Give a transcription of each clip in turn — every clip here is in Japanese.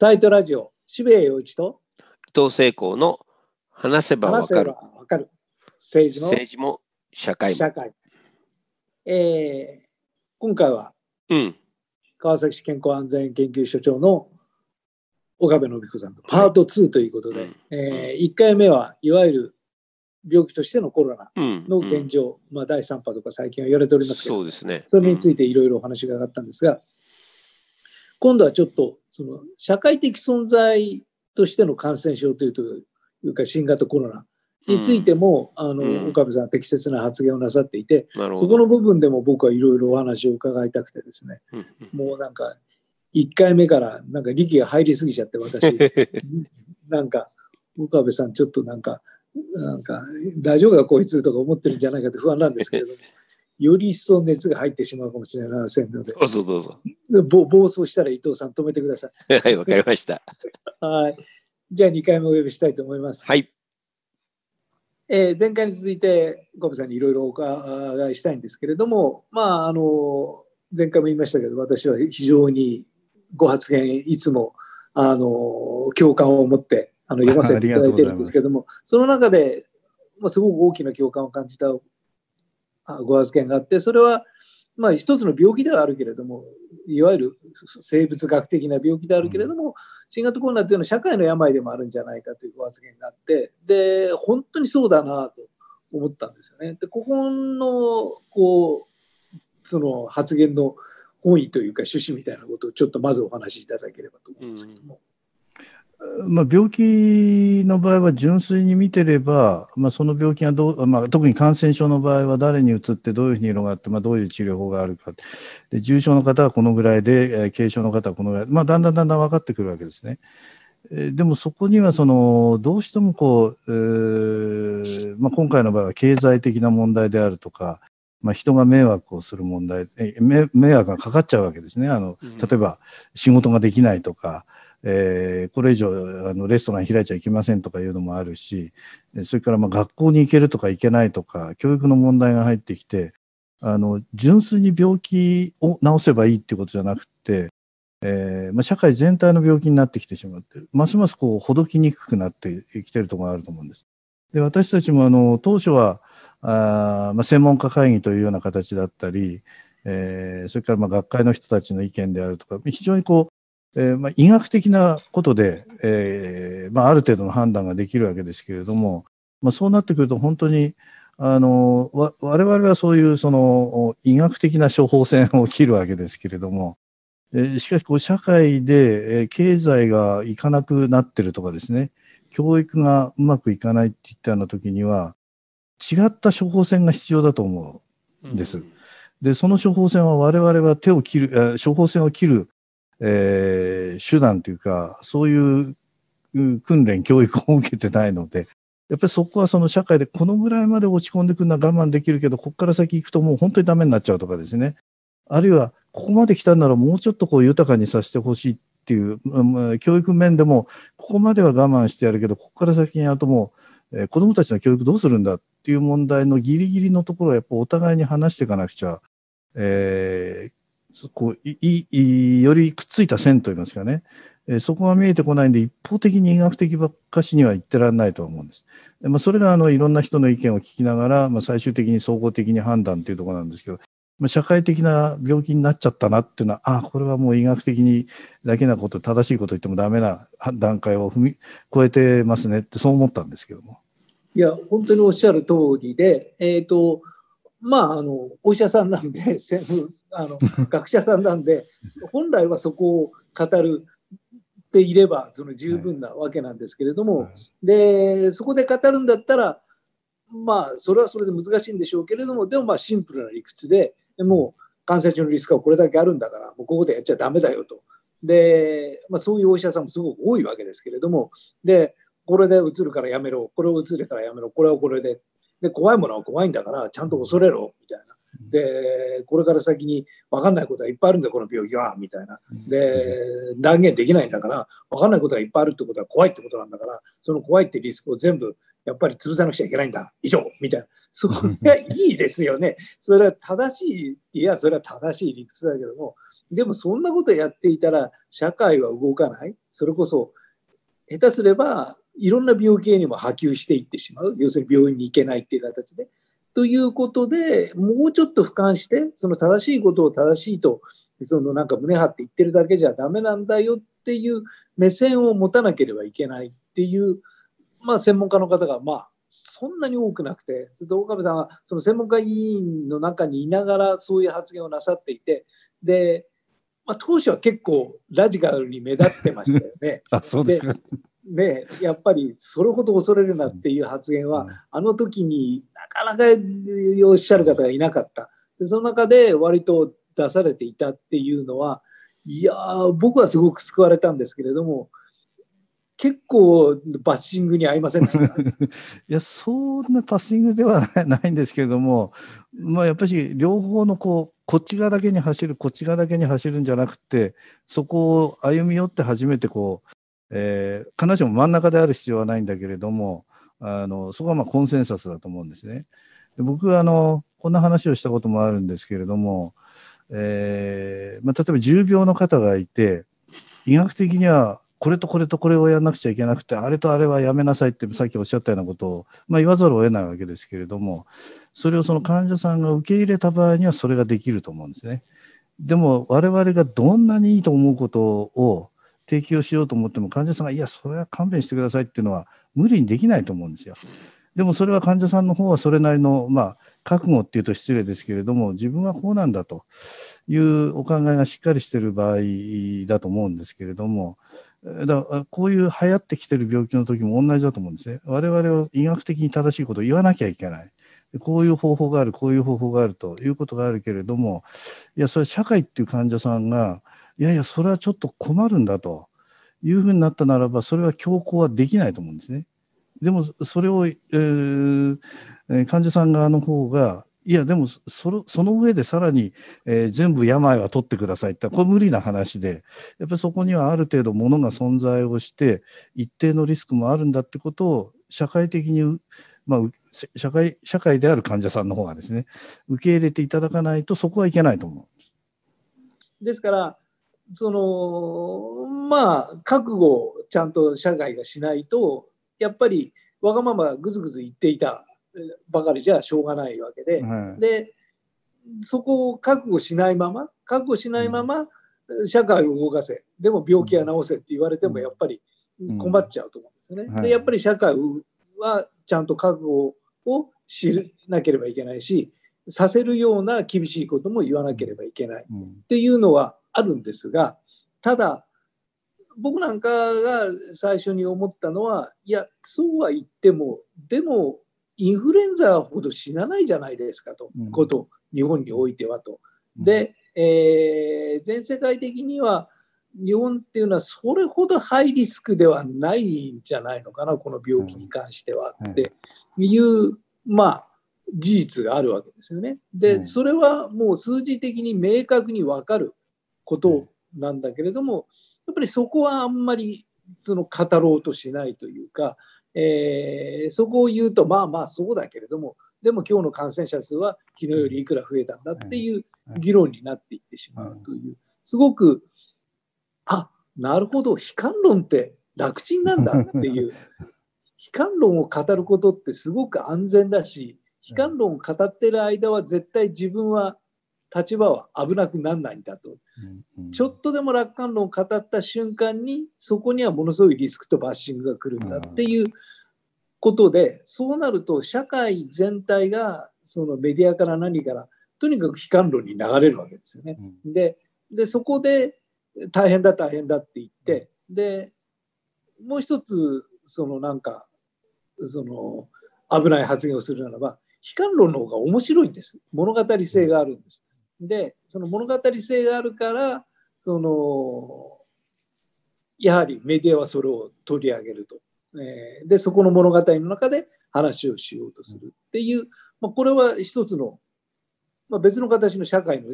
タイトラジオ、渋谷陽一と伊藤聖光の話せばわかる政治の政治も社会も。社会。えー今回はうん。川崎市健康安全研究所長の岡部信彦さんとパート2ということで、うんえ1回目はいわゆる病気としてのコロナうん。のうん現状、まあ、第3波とか最近は言われておりますけど、そうですね。それについていろいろお話が上がったんですが、今度はちょっとその社会的存在としての感染症というというか新型コロナについても、あのうん。岡部さんは適切な発言をなさっていて。そこの部分でも僕はいろいろお話を伺いたくてですね、うんもうなんか1回目からなんか力が入りすぎちゃって私、なんか岡部さんちょっとなんか、なんか大丈夫だこいつとか思ってるんじゃないかって不安なんですけれども、より一層熱が入ってしまうかもしれませんので、どうぞどうぞ。ぼ暴走したら伊藤さん止めてください。はい、わかりました。はい。じゃあ2回目お呼びしたいと思います。はい。えー前回に続いて、岡部さんにいろいろお伺いしたいんですけれども、まあ、あの、前回も言いましたけど、私は非常にご発言、いつも、あの、共感を持って、あの、読ませていただいてるんですけども、その中で、まあ、すごく大きな共感を感じたあご発言があって、それは、まあ、一つの病気ではあるけれども、いわゆる生物学的な病気であるけれども、新型コロナというのは社会の病でもあるんじゃないかというご発言があって、で、本当にそうだなと思ったんですよね。で、ここの、こう、その発言の本意というか趣旨みたいなことをちょっとまずお話しいただければと思うんですけども。まあ、病気の場合は純粋に見てれば、まあ、その病気がどう、まあ、特に感染症の場合は誰にうつってどういうふうに広がって、まあ、どういう治療法があるかで重症の方はこのぐらいで、えー軽症の方はこのぐらい、まあ、だんだんだんだん分かってくるわけですね。えーでもそこにはそのどうしてもこう、えーまあ、今回の場合は経済的な問題であるとか、まあ、人が迷惑をする問題、えー迷迷惑がかかっちゃうわけですね。あのうん例えば仕事ができないとか、えーこれ以上あのレストラン開いちゃいけませんとかいうのもあるし、それからまあ学校に行けるとか行けないとか、教育の問題が入ってきて、あの純粋に病気を治せばいいっていうことじゃなくて、えーまあ、社会全体の病気になってきてしまってる、ますますこうほどきにくくなってきてるところがあると思うんです。で私たちもあの当初はあー、まあ、専門家会議というような形だったり、えーそれからまあ学会の人たちの意見であるとか、非常にこう、えーまあ、医学的なことで、えーまあ、ある程度の判断ができるわけですけれども、まあ、そうなってくると本当にあのわ我々はそういうその医学的な処方箋を切るわけですけれども、えーしかしこう社会で、えー経済がいかなくなってるとかですね教育がうまくいかないっていったような時には違った処方箋が必要だと思う。ですで、その処方箋は我々は手を切る、えー処方箋を切る、えー手段というか、そういう訓練、教育を受けてないので、やっぱりそこはその社会でこのぐらいまで落ち込んでくるのは我慢できるけど、ここから先行くともう本当にダメになっちゃうとかですね。あるいは、ここまで来たんならもうちょっとこう豊かにさせてほしいっていう、教育面でも、ここまでは我慢してやるけど、ここから先にやるともう、えー子供たちの教育どうするんだっていう問題のギリギリのところはやっぱお互いに話していかなくちゃ、えーこいいよりくっついた線といいますかね、えーそこが見えてこないんで一方的に医学的ばっかしには言ってられないと思うんです。でまあ、それがあのいろんな人の意見を聞きながら、まあ、最終的に総合的に判断というところなんですけど、まあ、社会的な病気になっちゃったなっていうのは、ああ、これはもう医学的にだけなこと、正しいこと言ってもダメな段階を踏み越えてますねって、そう思ったんですけども。いや、本当におっしゃる通りで、えっ、と、まあ、あの、お医者さんなんで、専門あの学者さんなんで、本来はそこを語るっていれば、その十分なわけなんですけれども、で、そこで語るんだったら、まあ、それはそれで難しいんでしょうけれども、でもまあ、シンプルな理屈で、でもう感染症のリスクはこれだけあるんだから、もうここでやっちゃダメだよと。で、まあ、そういうお医者さんもすごく多いわけですけれども、で、これでうつるからやめろ、これをうつるからやめろ、これはこれで、で、怖いものは怖いんだから、ちゃんと恐れろ、みたいな。で、これから先に分かんないことがいっぱいあるんだよ、この病気は、みたいな。で、断言できないんだから、分かんないことがいっぱいあるってことは怖いってことなんだから、その怖いってリスクを全部、やっぱり潰さなくちゃいけないんだ、以上、みたいな。それはいいですよね。それは正しい、いや、それは正しい理屈だけども、でもそんなことやっていたら社会は動かない。それこそ下手すればいろんな病気にも波及していってしまう。要するに病院に行けないっていう形で。ということで、もうちょっと俯瞰して、その正しいことを正しいと、そのなんか胸張って言ってるだけじゃダメなんだよっていう目線を持たなければいけないっていう、まあ専門家の方がまあそんなに多くなくて、ずっと岡部さんはその専門家委員の中にいながらそういう発言をなさっていて、で、まあ、当初は結構ラジカルに目立ってましたよね。あそうですかね、やっぱりそれほど恐れるなっていう発言は、あの時になかなかおっしゃる方がいなかった。でその中で割と出されていたっていうのは、いや僕はすごく救われたんですけれども、結構バッシングに合いませんでした、いや、そんなパッシングではないんですけれども、まあ、やっぱり両方のこう、こっち側だけに走る、こっち側だけに走るんじゃなくて、そこを歩み寄って初めてこう、えー、必ずしも真ん中である必要はないんだけれども、あのそこはまあコンセンサスだと思うんですね。で僕はあのこんな話をしたこともあるんですけれども、えーまあ、例えば重病の方がいて、医学的にはこれとこれとこれをやらなくちゃいけなくて、あれとあれはやめなさいってさっきおっしゃったようなことを、まあ、言わざるを得ないわけですけれども、それをその患者さんが受け入れた場合にはそれができると思うんですね。でも我々がどんなにいいと思うことを提供しようと思っても患者さんがいやそれは勘弁してくださいっていうのは無理にできないと思うんですよ。でもそれは患者さんの方はそれなりの、まあ、覚悟っていうと失礼ですけれども自分はこうなんだというお考えがしっかりしてる場合だと思うんですけれどもだからこういう流行ってきてる病気の時も同じだと思うんですね。我々は医学的に正しいことを言わなきゃいけない。こういう方法がある、こういう方法があるということがあるけれども、いや、それ社会っていう患者さんが、いやいや、それはちょっと困るんだというふうになったならば、それは強行はできないと思うんですね。でも、それを、えー、患者さん側の方が、いや、でもその、その上でさらに、えー、全部病は取ってくださいって、これ無理な話で、やっぱりそこにはある程度ものが存在をして、一定のリスクもあるんだってことを、社会的に、まあ、社会、社会である患者さんの方がですね、受け入れていただかないと、そこはいけないと思う。ですから、そのまあ覚悟をちゃんと社会がしないとやっぱりわがままぐずぐず言っていたばかりじゃしょうがないわけで、はい、でそこを覚悟しないまま覚悟しないまま社会を動かせ。でも病気は治せって言われてもやっぱり困っちゃうと思うんですよね。でやっぱり社会はちゃんと覚悟を知らなければいけないしさせるような厳しいことも言わなければいけない。っていうのはあるんですがただ僕なんかが最初に思ったのはいやそうは言ってもでもインフルエンザほど死なないじゃないですかと、うん、こと日本においてはと。で、えー、全世界的には日本っていうのはそれほどハイリスクではないんじゃないのかなこの病気に関してはっていう、まあ事実があるわけですよね。でそれはもう数字的に明確に分かることなんだけれどもやっぱりそこはあんまりその語ろうとしないというか、えー、そこを言うとまあまあそうだけれどもでも今日の感染者数は昨日よりいくら増えたんだっていう議論になっていってしまうというすごくあなるほど悲観論って楽ちんなんだっていう 悲観論を語ることってすごく安全だし悲観論を語ってる間は絶対自分は立場は危なくならないんだと、うんうん、ちょっとでも楽観論を語った瞬間にそこにはものすごいリスクとバッシングが来るんだっていうことで、そうなると社会全体がそのメディアから何からとにかく悲観論に流れるわけですよね。うん、ででそこで大変だ大変だって言ってでもう一つそのなんかその危ない発言をするならば悲観論の方が面白いんです。物語性があるんです。でその物語性があるからそのやはりメディアはそれを取り上げると。えー、でそこの物語の中で話をしようとするっていう、まあ、これは一つの、まあ、別の形の社会の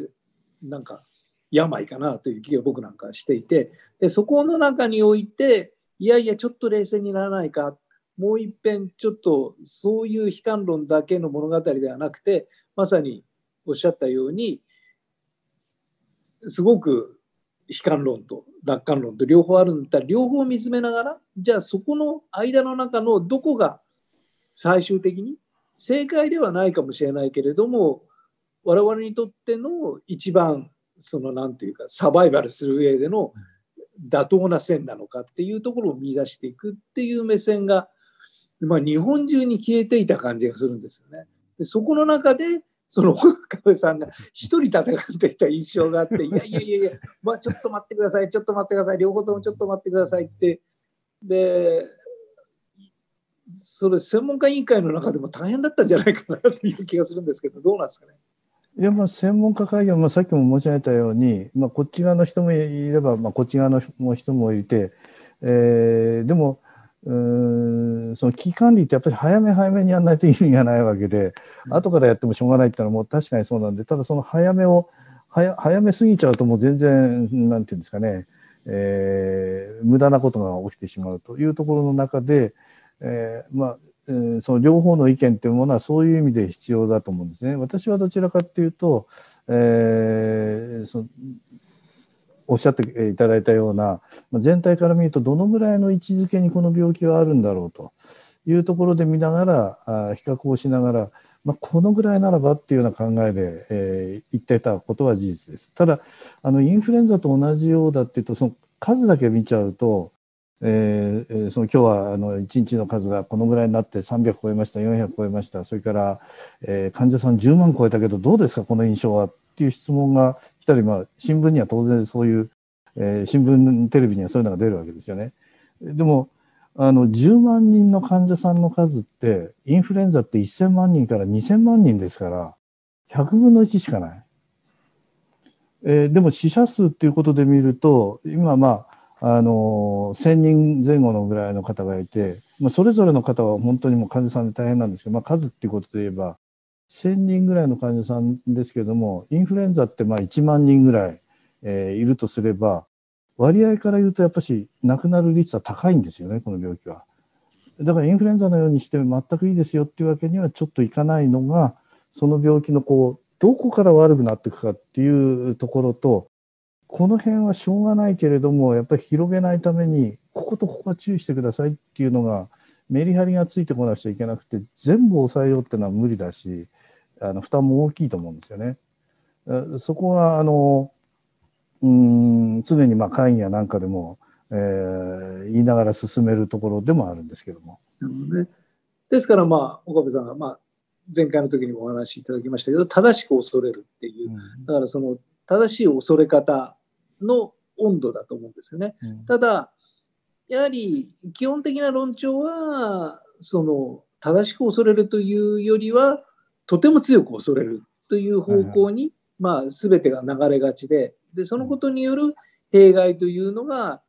なんか病かなという気が僕なんかしていてでそこの中においていやいやちょっと冷静にならないかもう一遍ちょっとそういう悲観論だけの物語ではなくてまさにおっしゃったようにすごく悲観論と楽観論と両方あるんだったら両方見つめながらじゃあそこの間の中のどこが最終的に正解ではないかもしれないけれども我々にとっての一番その何て言うかサバイバルする上での妥当な線なのかっていうところを見出していくっていう目線が、まあ、日本中に消えていた感じがするんですよね。でそこの中でその岡部さんが一人戦っていた印象があって、いやいやいやいや、まあ、ちょっと待ってください、ちょっと待ってください、両方ともちょっと待ってくださいって、で、それ、専門家委員会の中でも大変だったんじゃないかなという気がするんですけど、どうなんですかね？いやまあ専門家会議はまあさっきも申し上げたように、まあ、こっち側の人もいれば、まあ、こっち側の人もいて、えー、でもうんその危機管理ってやっぱり早め早めにやらないと意味がないわけで、うん、後からやってもしょうがないっていうのはもう確かにそうなんでただその早めを早早めすぎちゃうともう全然なんていうんですかね、えー、無駄なことが起きてしまうというところの中で、えー、まあえー、その両方の意見というものはそういう意味で必要だと思うんですね。私はどちらかというと、えー、そおっしゃっていただいたような全体から見るとどのぐらいの位置づけにこの病気はあるんだろうというところで見ながらあ比較をしながら、まあ、このぐらいならばっていうような考えで、えー、言ってたことは事実です。ただあのインフルエンザと同じようだっていうとその数だけ見ちゃうとえー、その今日はあの1日の数がこのぐらいになって300超えました400超えましたそれから、えー、患者さん10万超えたけどどうですかこの印象は？っていう質問がたり、まあ、新聞には当然そういう、えー、新聞テレビにはそういうのが出るわけですよね。でもあの10万人の患者さんの数ってインフルエンザって1000万人から2000万人ですから100分の1しかない。えー、でも死者数っていうことで見ると今まああの1000人前後のぐらいの方がいて、まあ、それぞれの方は本当にもう患者さんで大変なんですけど、まあ、数っていうことで言えば1000人ぐらいの患者さんですけれどもインフルエンザってまあ1万人ぐらい、えー、いるとすれば割合から言うとやっぱし亡くなる率は高いんですよねこの病気は。だからインフルエンザのようにして全くいいですよっていうわけにはちょっといかないのがその病気のこうどこから悪くなっていくかっていうところとこの辺はしょうがないけれども、やっぱり広げないために、こことここは注意してくださいっていうのが、メリハリがついてこなくちゃいけなくて、全部抑えようっていうのは無理だし、あの負担も大きいと思うんですよね。そこが、あの、うん、常にまあ会議やなんかでも、えー、言いながら進めるところでもあるんですけども。ね、ですから、まあ、岡部さんが、まあ、前回の時にもお話しいただきましたけど、正しく恐れるっていう、だからその正しい恐れ方の温度だと思うんですよね。うん、ただ、やはり基本的な論調は、その正しく恐れるというよりは、とても強く恐れるという方向に、まあ、全てが流れがちで、で、そのことによる弊害というのが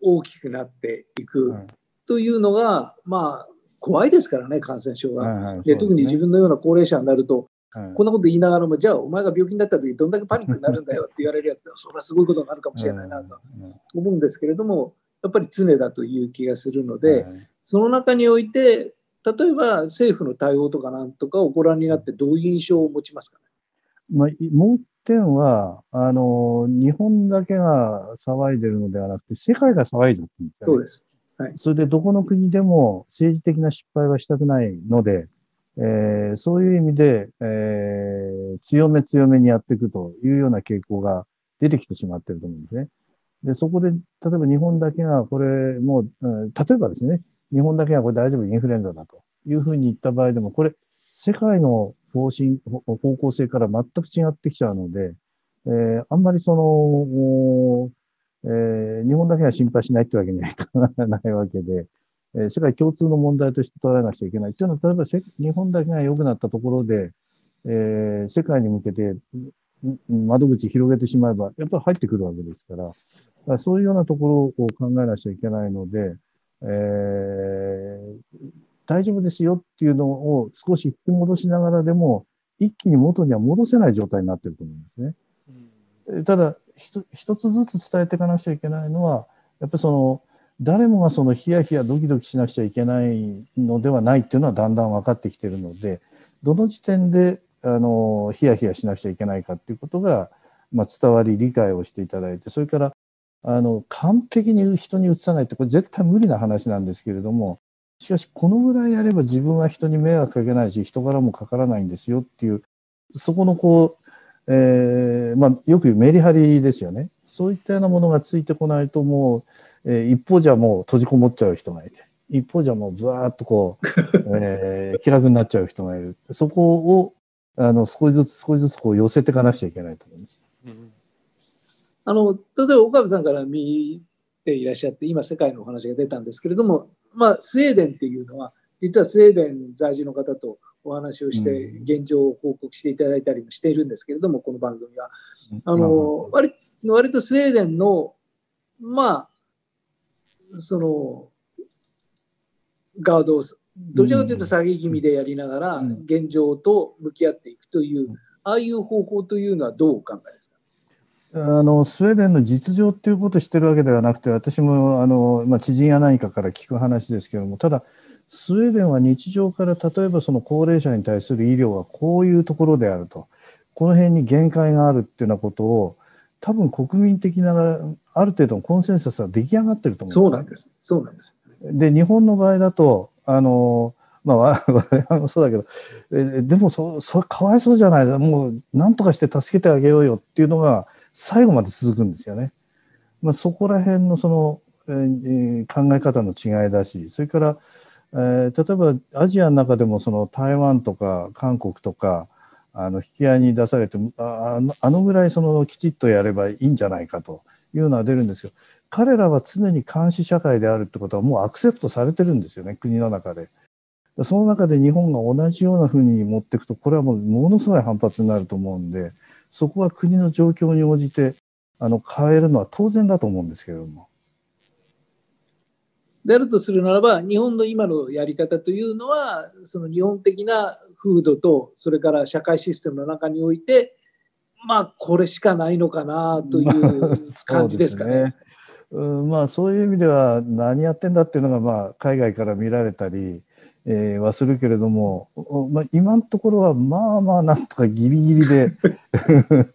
大きくなっていくというのが、まあ、怖いですからね、感染症は。で特に自分のような高齢者になると、こんなこと言いながらも、じゃあお前が病気になった時どんだけパニックになるんだよって言われるやつそれはすごいことになるかもしれないなと思うんですけれども、やっぱり常だという気がするので、その中において、例えば政府の対応とかなんとかをご覧になってどういう印象を持ちますかね？まあ、もう一点は、あの、日本だけが騒いでるのではなくて、世界が騒いでるんですよ、ね、そうです。はい。それでどこの国でも政治的な失敗はしたくないので、えー、そういう意味で、えー、強め強めにやっていくというような傾向が出てきてしまっていると思うんですね。で、そこで、例えば日本だけがこれもう、うん、例えばですね、日本だけがこれ大丈夫、インフルエンザだというふうに言った場合でも、これ、世界の方針、方向性から全く違ってきちゃうので、えー、あんまりその、えー、日本だけが心配しないってわけにはいかないわけで、え世界共通の問題として捉えなくちゃいけない。というのは、例えば日本だけが良くなったところで、えー、世界に向けて窓口広げてしまえば、やっぱり入ってくるわけですから、からそういうようなところを考えなくちゃいけないので、えー、大丈夫ですよっていうのを少し引き戻しながらでも、一気に元には戻せない状態になっていると思うんですね。うん、ただ、一つずつ伝えていかなくちゃいけないのは、やっぱりその、誰もがそのヒヤヒヤドキドキしなくちゃいけないのではないっていうのはだんだん分かってきてるのでどの時点であのヒヤヒヤしなくちゃいけないかっていうことがまあ、伝わり理解をしていただいてそれからあの完璧に人に移さないってこれ絶対無理な話なんですけれどもしかしこのぐらいやれば自分は人に迷惑かけないし人柄もかからないんですよっていうそこのこう、えーまあ、よく言うメリハリですよねそういったようなものがついてこないともう、えー、一方じゃもう閉じこもっちゃう人がいて一方じゃもうぶわーっとこう、えー、気楽になっちゃう人がいるそこをあの少しずつ少しずつこう寄せていかなくちゃいけないと思います。うんあの、例えば岡部さんから見ていらっしゃって、今世界のお話が出たんですけれども、まあ、スウェーデンっていうのは、実はスウェーデン在住の方とお話をして、現状を報告していただいたりもしているんですけれども、この番組は。あの、割割とスウェーデンの、まあ、その、ガードを、どちらかというと下げ気味でやりながら、現状と向き合っていくという、ああいう方法というのはどうお考えですか？あのスウェーデンの実情っていうことをしてるわけではなくて、私もあの、まあ、知人や何かから聞く話ですけれども、ただ、スウェーデンは日常から例えばその高齢者に対する医療はこういうところであると、この辺に限界があるっていうようなことを、多分国民的なある程度のコンセンサスは出来上がってると思うそうなんです。そうなんです。で、日本の場合だと、あの、まあ、我々もそうだけど、えでもそ、それかわいそうじゃないもう、なんとかして助けてあげようよっていうのが、最後まで続くんですよね。まあ、そこら辺のその、えー、考え方の違いだし、それから、えー、例えばアジアの中でもその台湾とか韓国とか、あの引き合いに出されてあのあのぐらいそのきちっとやればいいんじゃないかというのは出るんですけど彼らは常に監視社会であるってことはもうアクセプトされてるんですよね国の中で。その中で日本が同じようなふうに持っていくとこれはもうものすごい反発になると思うんでそこは国の状況に応じてあの変えるのは当然だと思うんですけれども。であるとするならば、日本の今のやり方というのは、その日本的な風土と、それから社会システムの中において、まあ、これしかないのかなという感じですかね。うん、まあ、そういう意味では、何やってんだっていうのが、まあ、海外から見られたり、えー、はするけれども、まあ、今のところはまあまあなんとかギリギリで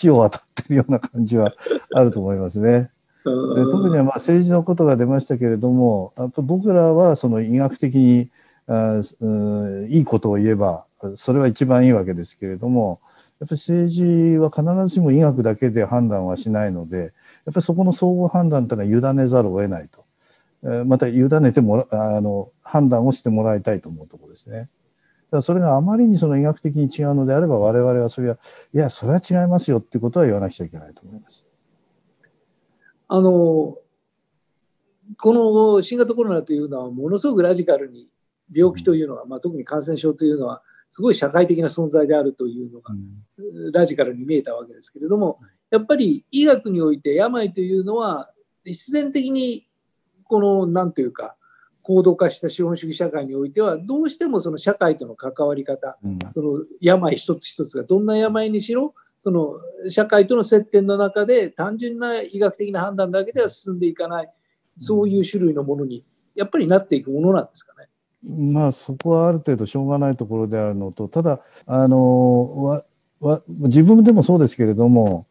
橋を渡ってるような感じはあると思いますね。で特にはまあ政治のことが出ましたけれどもやっぱ僕らはその医学的にあいいことを言えばそれは一番いいわけですけれどもやっぱり政治は必ずしも医学だけで判断はしないのでやっぱりそこの総合判断というのは委ねざるを得ないと。また委ねてもらあの判断をしてもらいたいと思うところですね。だからそれがあまりにその医学的に違うのであれば我々はそれはいやそれは違いますよってことは言わなくちゃいけないと思います。あのこの新型コロナというのはものすごくラジカルに病気というのは、うん、まあ、特に感染症というのはすごい社会的な存在であるというのが、うん、ラジカルに見えたわけですけれどもやっぱり医学において病というのは必然的にこの何というか高度化した資本主義社会においてはどうしてもその社会との関わり方、うん、その病一つ一つがどんな病にしろその社会との接点の中で単純な医学的な判断だけでは進んでいかないそういう種類のものにやっぱりなっていくものなんですかね。まあそこはある程度しょうがないところであるのとただあのわわ自分でもそうですけれども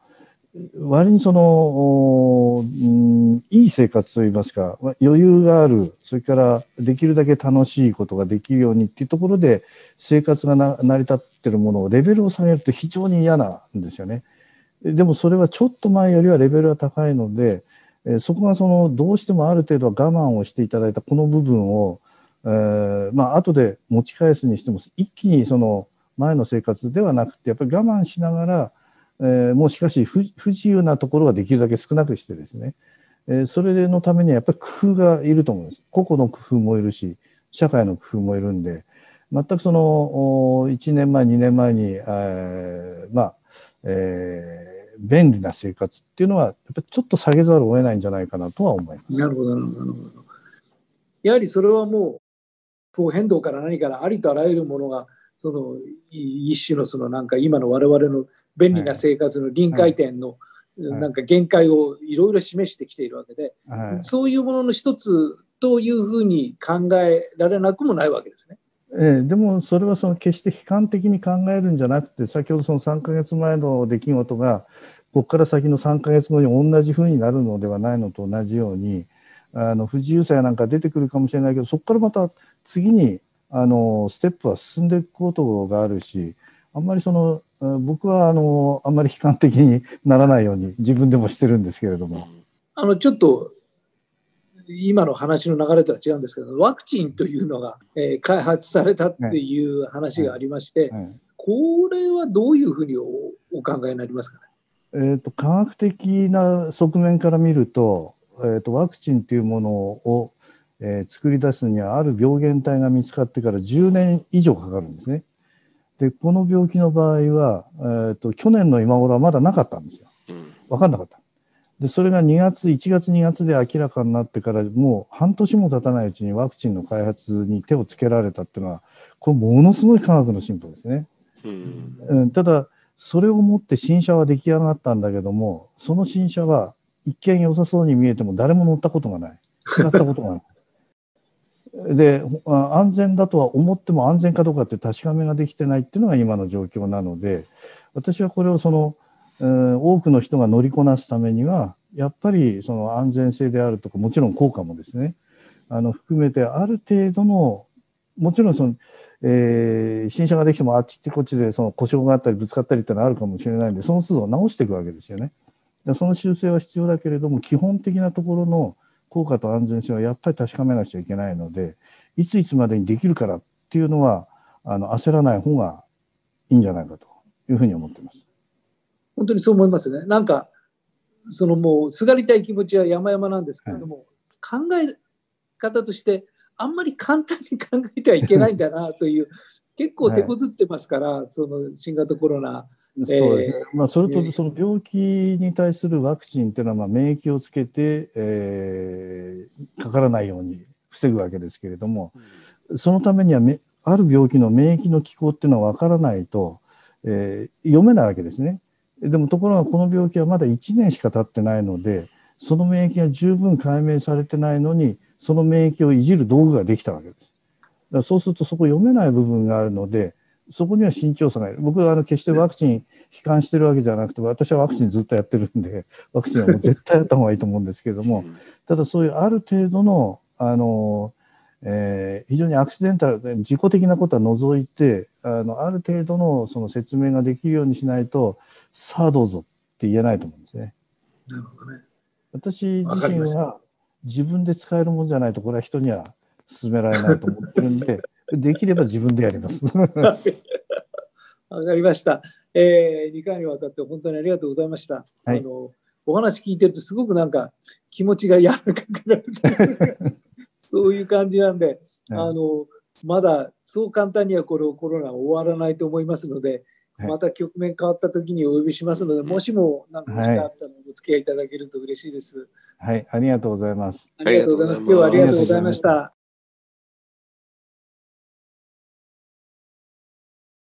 割にその、うん、いい生活といいますか、余裕がある、それからできるだけ楽しいことができるようにっていうところで、生活が成り立ってるものをレベルを下げると非常に嫌なんですよね。でもそれはちょっと前よりはレベルが高いので、そこがそのどうしてもある程度は我慢をしていただいたこの部分を、えー、まあ後で持ち返すにしても一気にその前の生活ではなくてやっぱり我慢しながらえー、もうしかし不自由なところはできるだけ少なくしてですね、えー、それのためにはやっぱり工夫がいると思うんです。個々の工夫もいるし、社会の工夫もいるんで、全くその1年前、2年前に、えー、まあ、えー、便利な生活っていうのは、やっぱりちょっと下げざるを得ないんじゃないかなとは思います。なるほど、なるほど。やはりそれはもう、気候変動から何からありとあらゆるものが、その一種のそのなんか今の我々の便利な生活の臨界点のなんか限界をいろいろ示してきているわけで、そういうものの一つというふうに考えられなくもないわけですね。ええ、でもそれはその決して悲観的に考えるんじゃなくて先ほどその3か月前の出来事がここから先の3ヶ月後に同じ風になるのではないのと同じようにあの不自由さやなんか出てくるかもしれないけどそこからまた次にあのステップは進んでいくことがあるしあんまりその僕はあのあんまり悲観的にならないように自分でもしてるんですけれども。あのちょっと今の話の流れとは違うんですけどワクチンというのが、えー、開発されたっていう話がありまして、はいはい、これはどういうふうにおお考えになりますかね、えーと、科学的な側面から見ると,、えーと、ワクチンというものを、えー、作り出すにはある病原体が見つかってから10年以上かかるんですね。でこの病気の場合は、えーと、去年の今頃はまだなかったんですよ。分かんなかった。でそれが2月1月2月で明らかになってからもう半年も経たないうちにワクチンの開発に手をつけられたっていうのはこれものすごい科学の進歩ですね。うん、ただそれをもって新車は出来上がったんだけどもその新車は一見良さそうに見えても誰も乗ったことがない使ったことがない。で安全だとは思っても安全かどうかって確かめができてないっていうのが今の状況なので私はこれをその、えー、多くの人が乗りこなすためにはやっぱりその安全性であるとかもちろん効果もですねあの含めてある程度のもちろんその、えー、新車ができてもあっちこっちでその故障があったりぶつかったりってのはあるかもしれないんでその都度直していくわけですよね。その修正は必要だけれども基本的なところの効果と安全性はやっぱり確かめなくちゃいけないのでいついつまでにできるからっていうのはあの焦らない方がいいんじゃないかというふうに思ってます。本当にそう思いますね。なんかそのもうすがりたい気持ちは山々なんですけれども、はい、考え方としてあんまり簡単に考えてはいけないんだなという結構手こずってますから、はい、その新型コロナそうですね。まあ、それと、その病気に対するワクチンっていうのは、まあ、免疫をつけて、えー、かからないように防ぐわけですけれども、そのためにはめ、ある病気の免疫の機構っていうのは分からないと、えー、読めないわけですね。でも、ところがこの病気はまだ1年しか経ってないので、その免疫が十分解明されてないのに、その免疫をいじる道具ができたわけです。そうすると、そこ読めない部分があるので、そこには慎重さがいる。僕はあの決してワクチン悲観してるわけじゃなくて、私はワクチンずっとやってるんで、ワクチンはもう絶対やった方がいいと思うんですけれども、ただそういうある程度の、あの、えー、非常にアクシデンタル、自己的なことは除いて、あの、ある程度のその説明ができるようにしないと、さあどうぞって言えないと思うんですね。なるほどね。私自身は自分で使えるもんじゃないと、これは人には勧められないと思ってるんで、できれば自分でやります。わかりました。えー、2回にわたって本当にありがとうございました。はい、あのお話聞いてるとすごくなんか気持ちが柔らかくなる そういう感じなんで、はい、あのまだそう簡単にはこれコロナ終わらないと思いますので、また局面変わった時にお呼びしますので、もしも何かしかあったらお付き合いいただけると嬉しいです。はい、ありがとうございます。ありがとうございます。今日はありがとうございました。